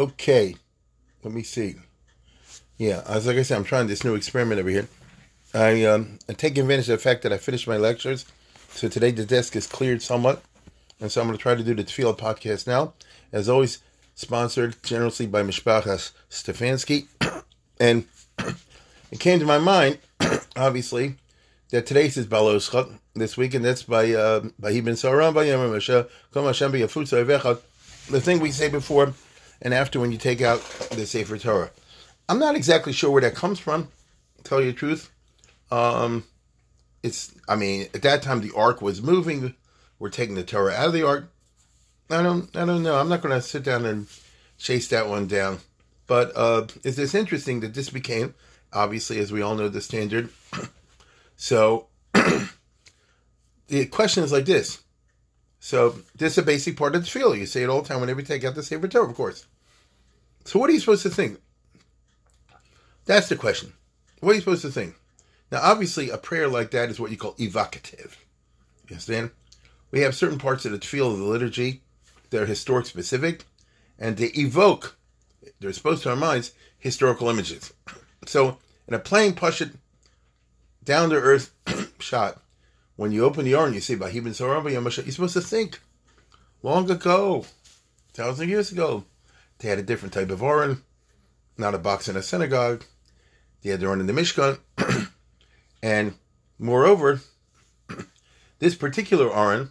Okay, let me see. Yeah, as like I said, I'm trying this new experiment over here. I um, I take advantage of the fact that I finished my lectures, so today the desk is cleared somewhat, and so I'm going to try to do the Tefillah podcast now. As always, sponsored generously by Mishpachas Stefanski, and it came to my mind, obviously, that today's is Baloscha this week, and that's by uh, by Ibn Saram by Yom Moshe The thing we say before and after when you take out the Sefer Torah. I'm not exactly sure where that comes from. Tell you the truth. Um, it's. I mean, at that time the ark was moving. We're taking the Torah out of the ark. I don't. I don't know. I'm not going to sit down and chase that one down. But uh, it's just interesting that this became, obviously, as we all know, the standard. so the question is like this. So this is a basic part of the tefillah. You say it all the time whenever you take out the Sefer Torah, of course. So what are you supposed to think? That's the question. What are you supposed to think? Now, obviously, a prayer like that is what you call evocative. You understand? We have certain parts of the tefillah of the liturgy that are historic specific, and they evoke, they're supposed to our minds, historical images. So, in a plain, pushit, down to earth shot, when you open the Aron, you say, Bahibin Saramba you're supposed to think. Long ago, thousand years ago, they had a different type of Aron, not a box in a synagogue. They had their own in the Mishkan. and moreover, this particular Aron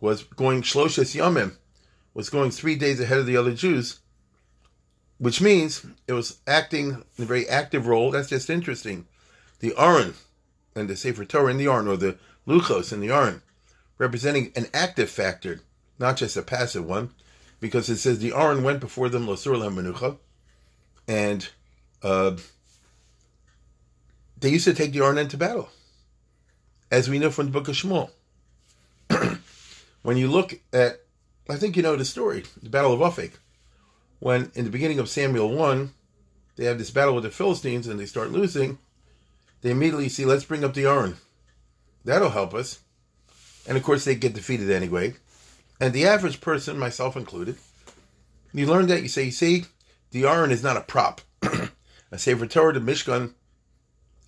was going Shloshes Yamim, was going three days ahead of the other Jews, which means it was acting in a very active role. That's just interesting. The Aron and the Sefer Torah in the Aron, or the Luchos in the Aron, representing an active factor, not just a passive one, because it says the Aron went before them, Losur Menucha, and uh, they used to take the Aron into battle, as we know from the book of Shmuel. when you look at, I think you know the story, the Battle of Aphek, when in the beginning of Samuel 1, they have this battle with the Philistines and they start losing, they immediately see, let's bring up the Aron. That'll help us. And of course, they get defeated anyway. And the average person, myself included, you learn that you say, you see, the Aron is not a prop. a Sefer Torah, the Mishkan,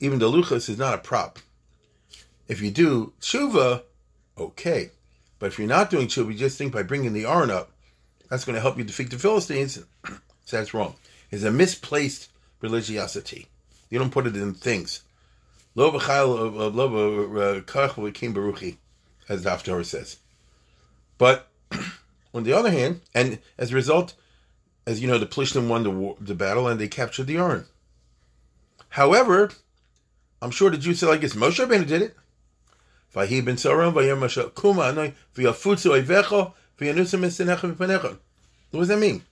even the Luchos is not a prop. If you do tshuva, okay. But if you're not doing tshuva, you just think by bringing the Aron up, that's going to help you defeat the Philistines. so that's wrong. It's a misplaced religiosity. You don't put it in things. Lo b'chayil uh, lo kach v'kim baruchi, as the Haftarah says. But on the other hand, and as a result, as you know, the Plishtim won the, war, the battle and they captured the Aron. However, I'm sure the Jews said like this: Moshe Rabbeinu did it. Vahi ben Saram vayom Moshe kuma anoi v'yafutzu oivecho v'yanusam esinecha v'panecha. What does that mean?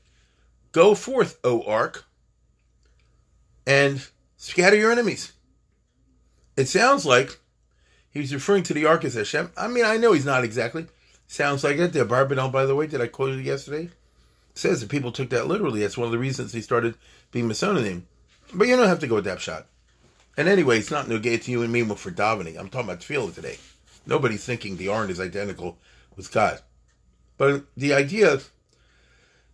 Go forth, O Ark, and scatter your enemies. It sounds like he's referring to the Ark as Hashem. I mean, I know he's not exactly. Sounds like it. The Barbanel, by the way, did I quote it yesterday? says that people took that literally. That's one of the reasons he started being Masonanim. But you don't have to go with that shot. And anyway, it's not nogea to you and me for davening. I'm talking about tefillah today. Nobody's thinking the Aron is identical with God. But the idea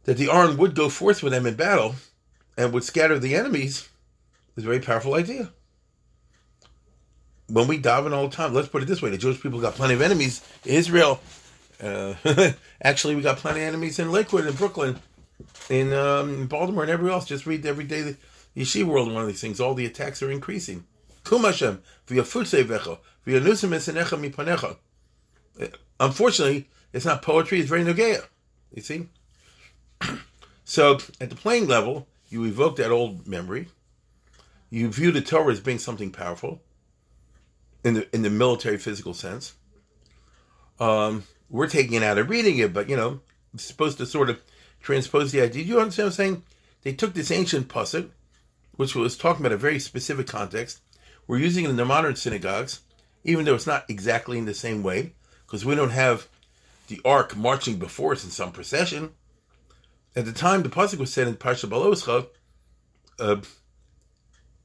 that the Aron would go forth with them in battle and would scatter the enemies is a very powerful idea when we daven all the time, let's put it this way: the Jewish people got plenty of enemies. Israel, uh, actually, we got plenty of enemies in Lakewood, in Brooklyn, in um, Baltimore, and everywhere else. Just read every day the Yeshiva World. One of these things, all the attacks are increasing. V'yanusim esenecha mipanecha. Unfortunately, it's not poetry; it's very nogea. You see. so, at the playing level, you evoke that old memory. You view the Torah as being something powerful in the in the military physical sense. Um, we're taking it out of reading it, but you know, it's supposed to sort of transpose the idea. Do you understand what I'm saying? They took this ancient pasuk, which was talking about a very specific context. We're using it in the modern synagogues, even though it's not exactly in the same way, because we don't have the ark marching before us in some procession. At the time the pasuk was said in Parsha Baloscha, uh,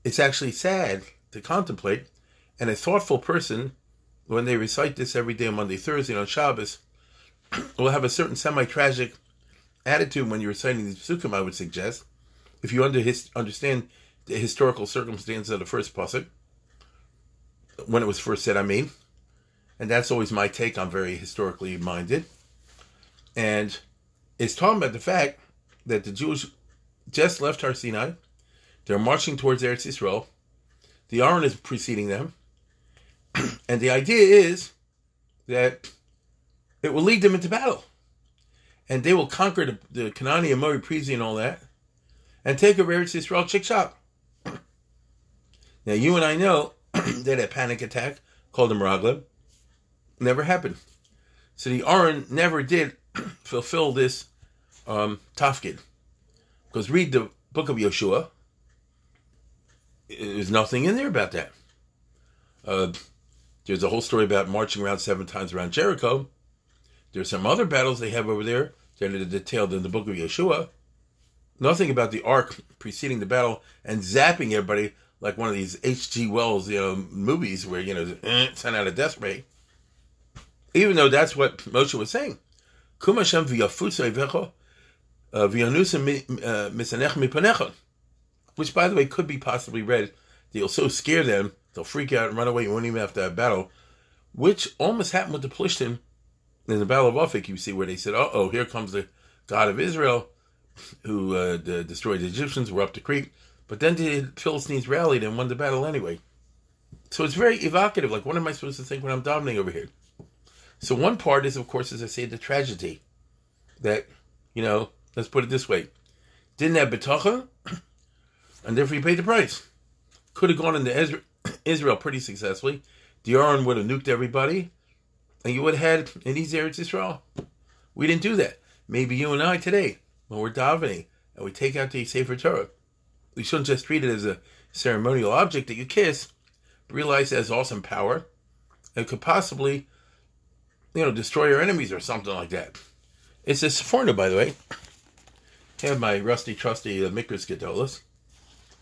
it's actually sad to contemplate, and a thoughtful person, when they recite this every day on Monday, Thursday, on Shabbos, will have a certain semi-tragic attitude when you're reciting these psukim. I would suggest, if you under his, understand the historical circumstances of the first pasuk, when it was first said, I mean, and that's always my take. I'm very historically minded, and it's talking about the fact that the Jews just left Har Sinai. They're marching towards Eretz Yisrael. The Aron is preceding them. and the idea is that it will lead them into battle. And they will conquer the, the Kanani and Prezi and all that and take over Eretz Yisrael chick shop. Now, you and I know that a panic attack called the Meraglim never happened. So the Aron never did fulfill this um, tafkid. Because read the book of Yeshua, there's nothing in there about that. Uh, there's a whole story about marching around seven times around Jericho. There's some other battles they have over there that are detailed in the book of Yeshua. Nothing about the ark preceding the battle and zapping everybody like one of these H.G. Wells, you know, movies where you know eh, send out a death ray. Even though that's what Moshe was saying, uh, uh, which by the way could be possibly read. They'll so scare them they'll freak out and run away. You won't even have to have battle, which almost happened with the Plishtim in the Battle of Afik. You see where they said, "Uh oh, here comes the God of Israel, who uh, the, destroyed the Egyptians. We're up the creek." But then the Philistines rallied and won the battle anyway. So it's very evocative. Like, what am I supposed to think when I'm dominating over here? So one part is, of course, as I say, the tragedy that you know Let's put it this way: didn't have betacha, and therefore you paid the price. Could have gone into Israel pretty successfully. Aron would have nuked everybody, and you would have had an easy Eretz Israel. We didn't do that. Maybe you and I today, when we're davening and we take out the Sefer Torah, we shouldn't just treat it as a ceremonial object that you kiss, but realize it has awesome power. It could possibly, you know, destroy our enemies or something like that. It's a Sforno, by the way have my rusty trusty uh, Mikras Gedolas,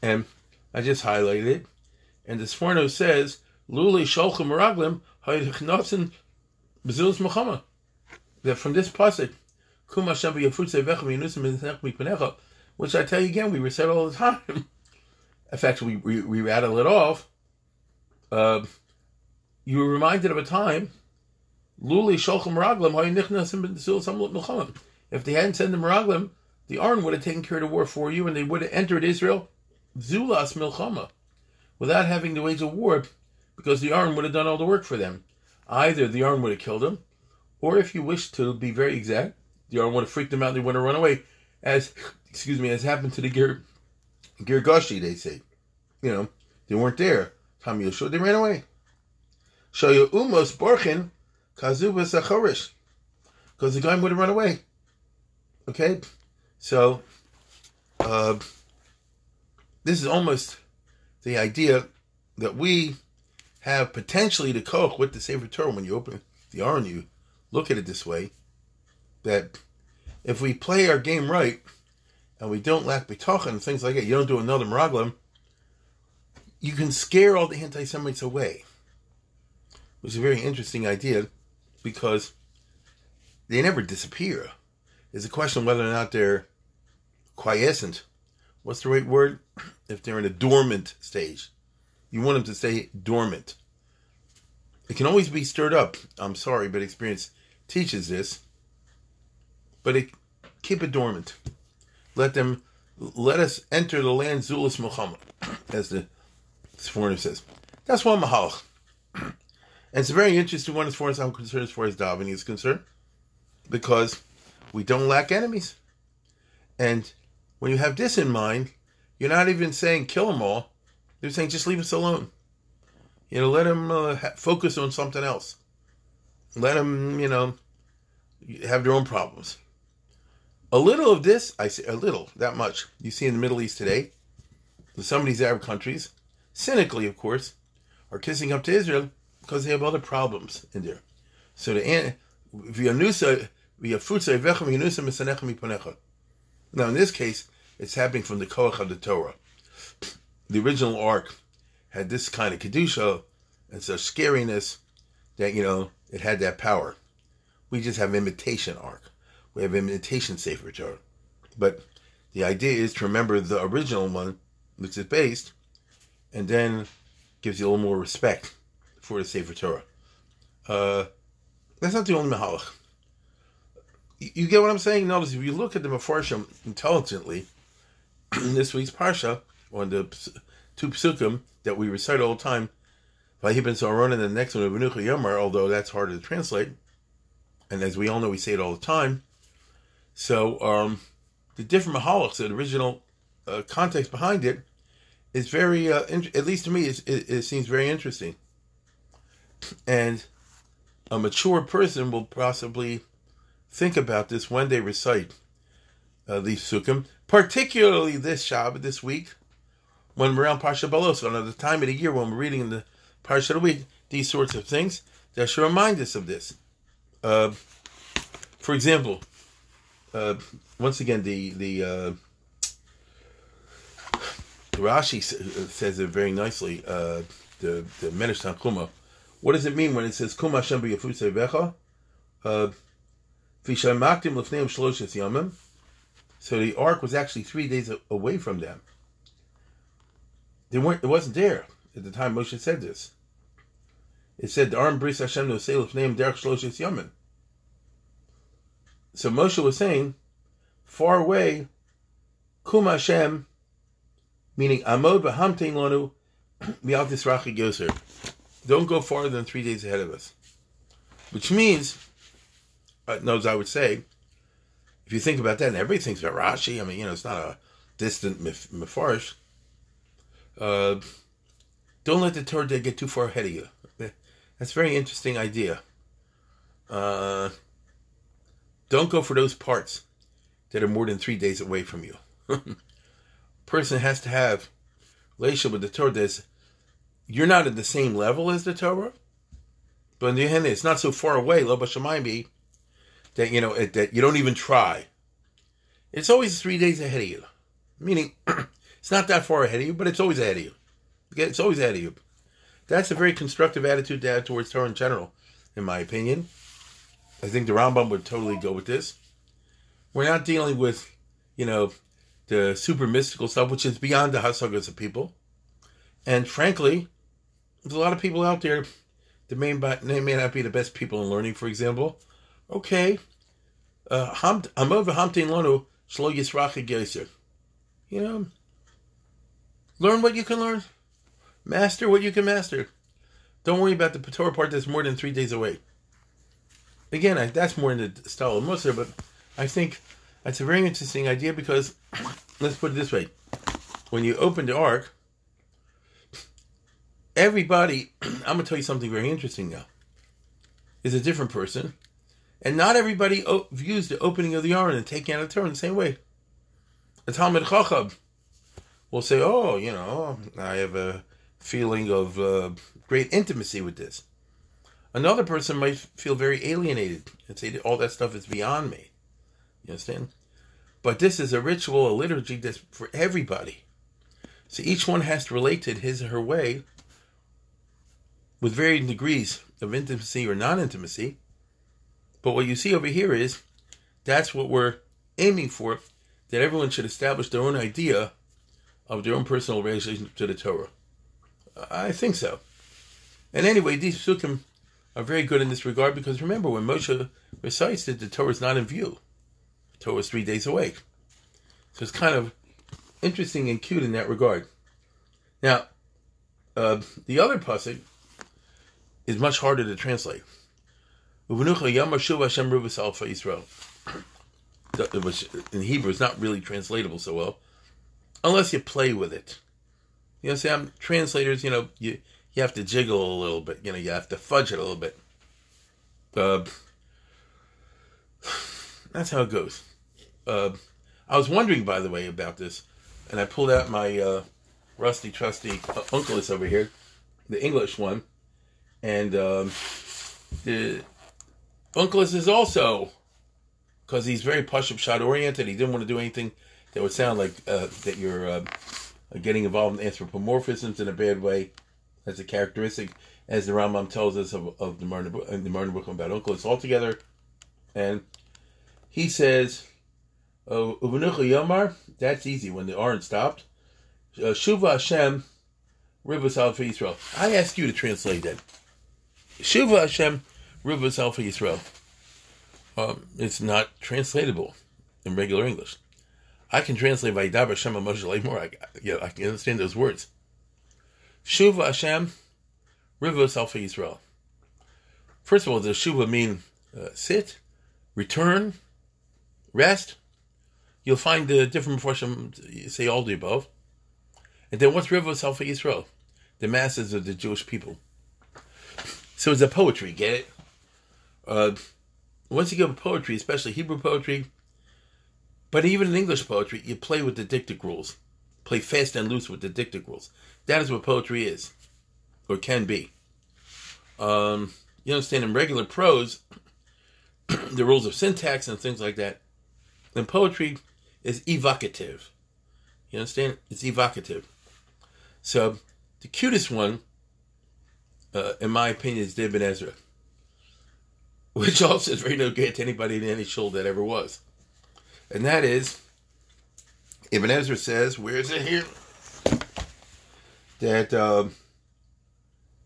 and I just highlighted it. And the Sforno says, Luli Sholchem Meraglim Haychnotzen Bezilus Muhammad. That from this pasuk, Kum Hashem V'Yafutze Vechem Yinusim V'Nech Mikpanecha, which I tell you again, we recite all the time. In fact, we, we, we rattle it off. Uh, you were reminded of a time, Luli Sholchem Meraglim Haychnotzen Bezilus Muhammad. If they hadn't sent the Meraglim, the Aron would have taken care of the war for you, and they would have entered Israel, Zulas Milchama, without having to wage a war, because the Aron would have done all the work for them. Either the Aron would have killed them, or if you wish to be very exact, the Aron would have freaked them out and they would have run away, as, excuse me, as happened to the Gir, they say. You know, they weren't there. Tam Yoshua, they ran away. Shoyu Umos Borchin, Kazubas Achorish, because the guy would have run away. Okay? So, uh, this is almost the idea that we have potentially to cope with the Sefer Torah when you open the R and you look at it this way, that if we play our game right and we don't lack betochen and things like that, you don't do another meraglim, you can scare all the anti-Semites away. Which is a very interesting idea because they never disappear. It's a question whether or not they're quiescent. What's the right word? If they're in a dormant stage, you want them to stay dormant. It can always be stirred up. I'm sorry, but experience teaches this. But it, keep it dormant. Let them, let us enter the land Zulus Muhammad, as the Sforno says. That's one mahalach. And it's a very interesting one as far as I'm concerned, as far as davening is concerned, because we don't lack enemies. And when you have this in mind, you're not even saying kill them all. You're saying just leave us alone. You know, let them uh, focus on something else. Let them, you know, have their own problems. A little of this, I say a little, that much, you see in the Middle East today, some of these Arab countries, cynically, of course, are kissing up to Israel because they have other problems in there. So the now in this case, it's happening from the Koach of the Torah. The original ark had this kind of kedusha and such scariness that you know it had that power. We just have imitation ark. We have imitation Sefer Torah. But the idea is to remember the original one, which is based, and then gives you a little more respect for the Sefer Torah. Uh, that's not the only Mahalach. You get what I'm saying? Notice if you look at the Mefarshim intelligently, in this week's Parsha, on the two psukim that we recite all the time, Vahibin Saron and the next one, Venucha Yomar, although that's harder to translate, and as we all know, we say it all the time. So um, the different Mahalics, the original uh, context behind it, is very, uh, in, at least to me, it, it seems very interesting. And a mature person will possibly think about this when they recite uh, these psukim, particularly this Shabbat, this week, when we're on Parsha Balos, at the time of the year when we're reading the Parsha of the week, these sorts of things, that should remind us of this. Uh, for example, uh, once again, the the uh, Rashi says it very nicely. Uh, the the Tanchuma. What does it mean when it says Kum Hashem b'yafusei vecha? So the ark was actually three days away from them. They weren't. It wasn't there at the time Moshe said this. It said the arm bris Hashem no seilif name. So Moshe was saying, far away, kum Hashem, meaning amod b'hamtein lanu mi'al rachi yoser. Don't go farther than three days ahead of us. Which means, knows I would say, if you think about that, and everybody thinks about Rashi, I mean, you know, it's not a distant mefarish. Uh, don't let the Torah get too far ahead of you. That's a very interesting idea. Uh, don't go for those parts that are more than three days away from you. Person has to have relationship with the Torah that's you're not at the same level as the Torah, but the other it's not so far away, lo be that you know it, that you don't even try. It's always three days ahead of you, meaning it's not that far ahead of you, but it's always ahead of you. It's always ahead of you. That's a very constructive attitude to have towards Torah in general, in my opinion. I think the Rambam would totally go with this. We're not dealing with, you know, the super mystical stuff, which is beyond the hasagas of people. And frankly, there's a lot of people out there that may, they may not be the best people in learning, for example. Okay. Uh, Hamd Amova Hamten Lono Shlogy Srachig. you know, learn what you can learn. Master what you can master. Don't worry about the Torah part that's more than three days away again, I, that's more in the style of Musar, but I think that's a very interesting idea because let's put it this way: when you open the ark, everybody, I'm going to tell you something very interesting now, is a different person, and not everybody o- views the opening of the ark and taking out a Torah in the same way. A Talmud Chacham will say, "Oh, you know, I have a feeling of uh, great intimacy with this." Another person might feel very alienated and say, all that stuff is beyond me. You understand? But this is a ritual, a liturgy that's for everybody. So each one has to relate it his or her way with varying degrees of intimacy or non intimacy. But what you see over here is that's what we're aiming for that everyone should establish their own idea of their own personal relationship to the Torah. I think so. And anyway, these psukim are very good in this regard because remember, when Moshe recites it, the Torah is not in view. The Torah is three days away. So it's kind of interesting and cute in that regard. Now, uh, the other pasuk is much harder to translate. Which in Hebrew is not really translatable so well, unless you play with it. You know, see, I'm translators. You know, you you have to jiggle a little bit. You know, you have to fudge it a little bit. Uh, that's how it goes. uh, I was wondering, by the way, about this, and I pulled out my uh, rusty, trusty uh, Onkelos over here, the English one, and um, the Onkelos is also because he's very push-up shot oriented. He didn't want to do anything that would sound like uh, that you're uh, getting involved in anthropomorphisms in a bad way. That's a characteristic, as the Rambam tells us of, of the Marna the Marna book about Onkelos altogether, and he says, uh, Yomar, that's easy when the orange stopped. Uh, Shuva Hashem, Rivers Alpha Yisrael. I ask you to translate that. Shuva Hashem, Rivers Alpha Yisrael. Um, it's not translatable in regular English. I can translate Vayidaber Hashem Moshe more. I, you know, I can understand those words. Shuva Hashem, Rivers Alpha Yisrael. First of all, does Shuva mean uh, sit, return, rest? You'll find the different portions say all the above. And then what's River Alpha Yisrael? The masses of the Jewish people. So it's a poetry, get it? Uh, once you get poetry, especially Hebrew poetry, but even in English poetry, you play with the dictic rules. Play fast and loose with the dictic rules. That is what poetry is, or can be. Um, you understand, in regular prose, the rules of syntax and things like that. In poetry, is evocative. You understand? It's evocative. So the cutest one, uh, in my opinion, is David Ezra, which also is very no good to anybody in any shul that ever was. And that is, Ibn Ezra says, where is it here? That um,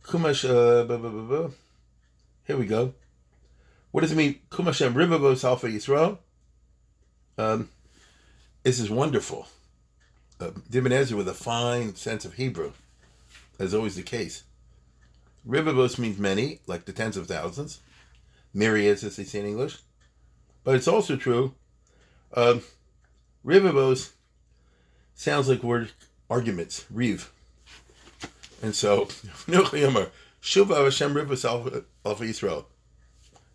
Kumash, uh, blah, blah, blah, here we go. What does it mean? Kumashem Ribabo Alpha Yisrael. Um, this is wonderful. Uh, Ibn Ezra with a fine sense of Hebrew, as always the case. Ribabos means many, like the tens of thousands, myriads, as they say in English. But it's also true. Um, Ribabos sounds like word arguments, riv. And so, Shuva Hashem Ribos Alpha Yisrael.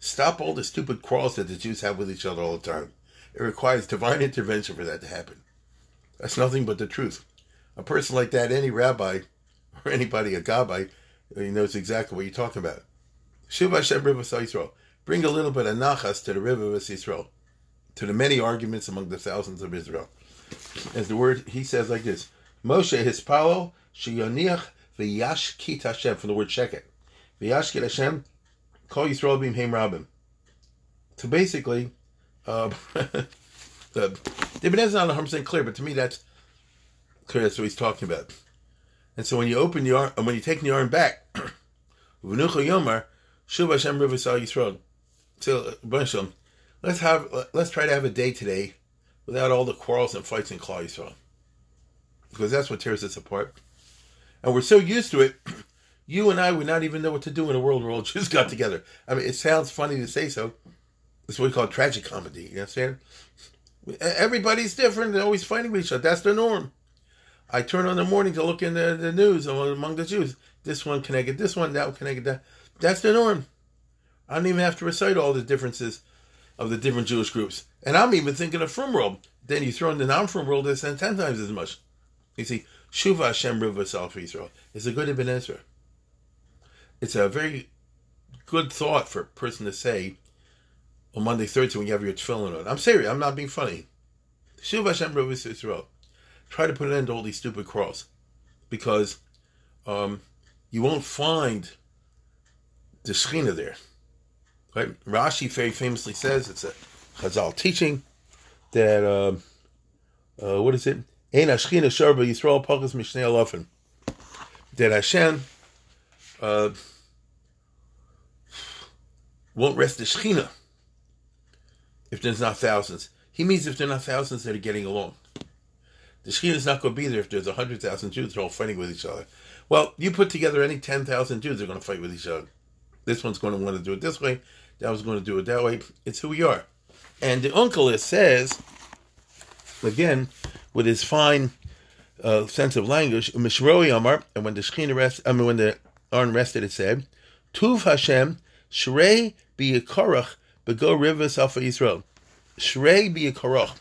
Stop all the stupid quarrels that the Jews have with each other all the time. It requires divine intervention for that to happen. That's nothing but the truth. A person like that, any rabbi or anybody, a gabbai, he knows exactly what you're talking about. Shiva Hashem River Yisrael. Bring a little bit of nachas to the river of Yisrael, to the many arguments among the thousands of Israel. As the word he says like this: Moshe hispalo sheyoniach v'yashkit Hashem from the word sheket. V'yashkit Hashem call Yisrael bim heim rabim. So basically, uh, the Ibn Ezra not 100 percent clear, but to me that's clear. That's what he's talking about. And so when you open the arm, and when you take the arm back, Yomar, Shuv Hashem river Yisrael. So, a Bunch of them. let's have let's try to have a day today without all the quarrels and fights in Klal Yisrael, because that's what tears us apart. And we're so used to it, you and I would not even know what to do in a world where all Jews got together. I mean, it sounds funny to say so, it's what we call tragic comedy. You understand? Everybody's different. They're always fighting with each other. That's the norm. I turn on the morning to look in the, the news among the Jews. This one can I get this one, that one can I get that. That's the norm. I don't even have to recite all the differences of the different Jewish groups. And I'm even thinking of frum world. Then you throw in the non-frum world, it's ten times as much. You see, Shuva Hashem Riva Salf Israel. It's a good Ibn Ezra. It's a very good thought for a person to say on Monday, Thursday when you have your tefillin on. I'm serious. I'm not being funny. Shiv Hashem Israel. Try to put an end to all these stupid quarrels, because um, you won't find the Shechina there. Right? Rashi very famously says it's a Chazal teaching that um, uh, what is it? Ein Hashchina Sharba Yisrael Pachas Mishnei Alofen. That Hashem uh, won't rest the Shechina if there's not thousands. He means if there are not thousands that are getting along. The Shekhinah is not going to be there if there's 100,000 Jews that are all fighting with each other. Well, you put together any 10,000 Jews, they're going to fight with each other. This one's going to want to do it this way, that was going to do it that way. It's who we are. And the uncle it says, again, with his fine uh, sense of language, Mishroi Amar, and when the Shekhinah rest, I mean, when the Arn rested, it said, Tuv Hashem, Shrei Biyakorach, but go rivers alpha Israel. Shrei be a korach.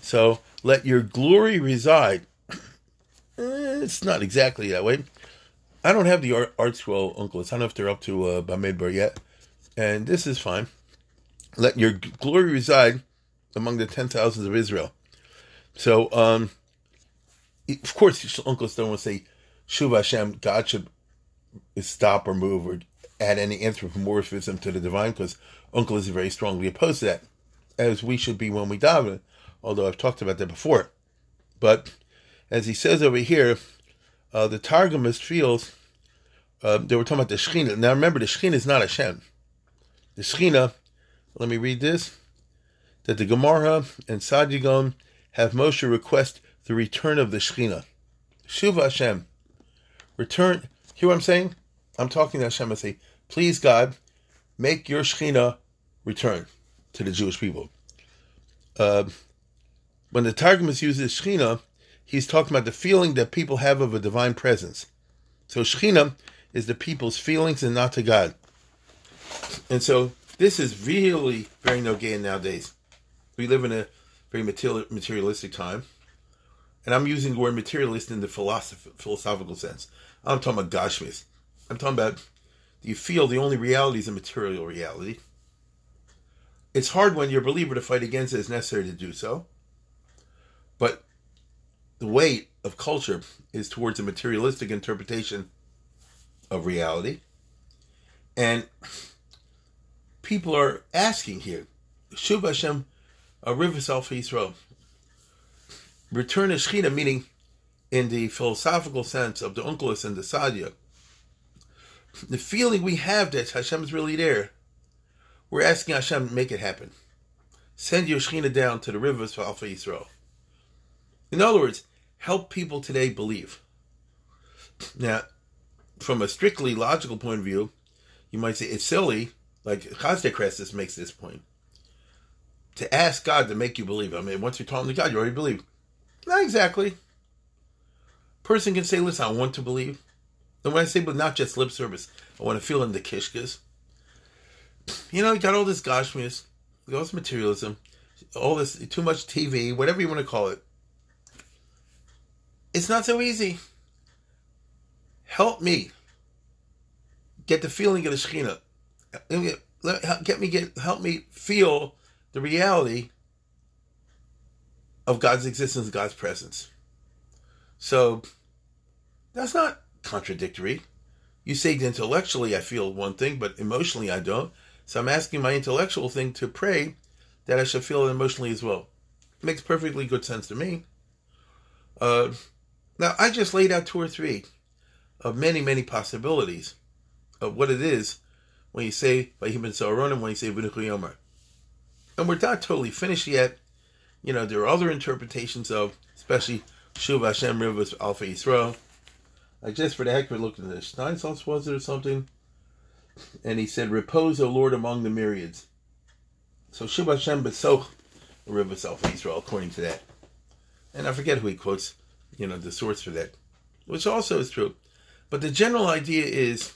So let your glory reside. Eh, It's not exactly that way. I don't have the art, ArtScroll, Uncle. I don't know if they're up to uh, Bamidbar yet. And this is fine. Let your glory reside among the ten thousands of Israel. So, um, of course, Uncle want to say, Shuv Hashem, God should stop or move or add any anthropomorphism to the divine, because uncle is very strongly opposed to that, as we should be when we daven, although I've talked about that before. But as he says over here, uh, the Targumist feels uh, they were talking about the Shekhinah. Now remember, the Shekhinah is not Hashem. The Shekhinah, let me read this, that the Gemara and Saadia Gaon have Moshe request the return of the Shekhinah. Shuv Hashem, return. Hear what I'm saying? I'm talking to Hashem. I say, please God, make your Shekhinah return to the Jewish people. Uh, when the Targumist uses Shekhinah, he's talking about the feeling that people have of a divine presence. So Shekhinah is the people's feelings and not to God. And so this is really very nogea nowadays. We live in a very material, materialistic time. And I'm using the word materialist in the philosoph- philosophical sense. I'm talking about Gashmis. I'm talking about do you feel the only reality is a material reality? It's hard when you're a believer to fight against it. It's necessary to do so. But the weight of culture is towards a materialistic interpretation of reality. And people are asking here, Shuv Hashem, a river Alpha Yisrael, return of Shechina, meaning in the philosophical sense of the Onkelos and the Sadia, the feeling we have that Hashem is really there, we're asking Hashem to make it happen. Send your Shechina down to the rivers for Alpha. In other words, help people today believe. Now, from a strictly logical point of view, you might say it's silly, like Chazde makes this point, to ask God to make you believe. I mean, once you're talking to God, you already believe. Not exactly. Person can say, listen, I want to believe. And when I say, but not just lip service, I want to feel in the kishkas. You know, you got all this gashmias, all this materialism, all this too much TV, whatever you want to call it. It's not so easy. Help me get the feeling of the Shekhinah. Let- Get me get help me feel the reality of God's existence, God's presence. So that's not contradictory. You say intellectually I feel one thing, but emotionally I don't. So I'm asking my intellectual thing to pray that I should feel it emotionally as well. makes perfectly good sense to me. Uh, now I just laid out two or three of many, many possibilities of what it is when you say Vayibin Saharonim, when you say V'nuchu Yomer. And we're not totally finished yet. You know, there are other interpretations of, especially Shuv Hashem Rivers Alpha Yisrael. I just for the heck it looked at the Steinsaltz was it or something, and he said, "Repose, O Lord, among the myriads." So Shuv Hashem Besoch Rivers Alpha Yisrael, according to that. And I forget who he quotes, you know, the source for that, which also is true. But the general idea is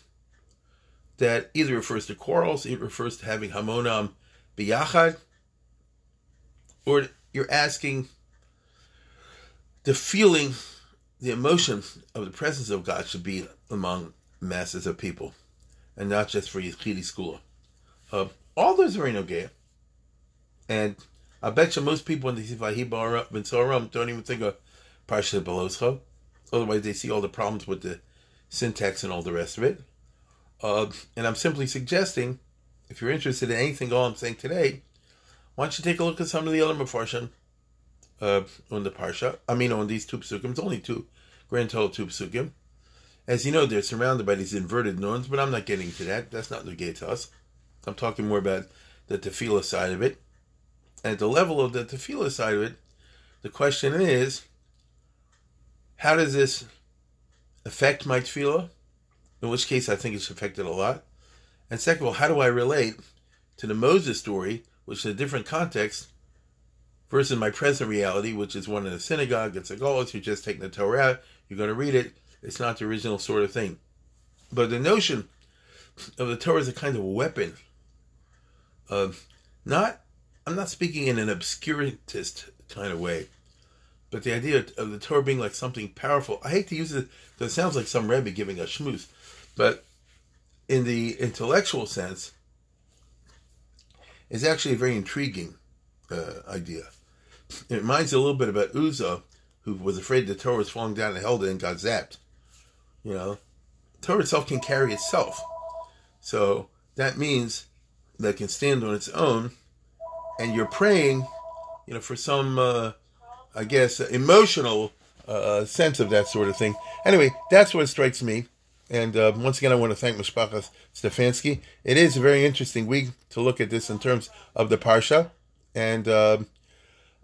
that either refers to quarrels, it refers to having hamonam biyachad, or you're asking the feeling, the emotion of the presence of God should be among masses of people, and not just for Yichidi school. Uh, all those are in okay. And I bet you most people when they see Vahiba Ben Soram don't even think of Parsha Beloscha. Otherwise, they see all the problems with the syntax and all the rest of it. Uh, and I'm simply suggesting, if you're interested in anything all I'm saying today, why don't you take a look at some of the other Mefarshim uh, on the Parsha? I mean, on these two psukim. It's only two, grand total two psukim. As you know, they're surrounded by these inverted norms, but I'm not getting to that. That's not nogea to us. I'm talking more about the tefillah side of it. And at the level of the tefillah side of it, the question is, how does this affect my tefillah? In which case, I think it's affected a lot. And second of all, how do I relate to the Moses story, which is a different context, versus my present reality, which is one in a synagogue, it's a golos, you're just taking the Torah out, you're going to read it, it's not the original sort of thing. But the notion of the Torah as a kind of weapon. Uh, not, I'm not speaking in an obscurantist kind of way. But the idea of the Torah being like something powerful, I hate to use it because it sounds like some Rebbe giving a schmooze. But in the intellectual sense, it's actually a very intriguing uh, idea. It reminds a little bit about Uzzah, who was afraid the Torah was falling down and held it and got zapped. You know, Torah itself can carry itself. So that means that it can stand on its own, and you're praying, you know, for some, uh, I guess, emotional uh, sense of that sort of thing. Anyway, that's what strikes me. And uh, once again, I want to thank Mishpachas Stefanski. It is a very interesting week to look at this in terms of the Parsha. And uh,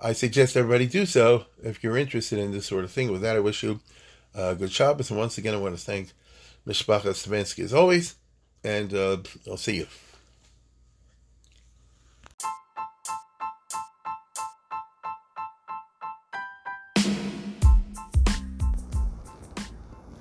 I suggest everybody do so if you're interested in this sort of thing. With that, I wish you uh, good Shabbos. And once again, I want to thank Mishpachas Stefanski as always. And uh, I'll see you.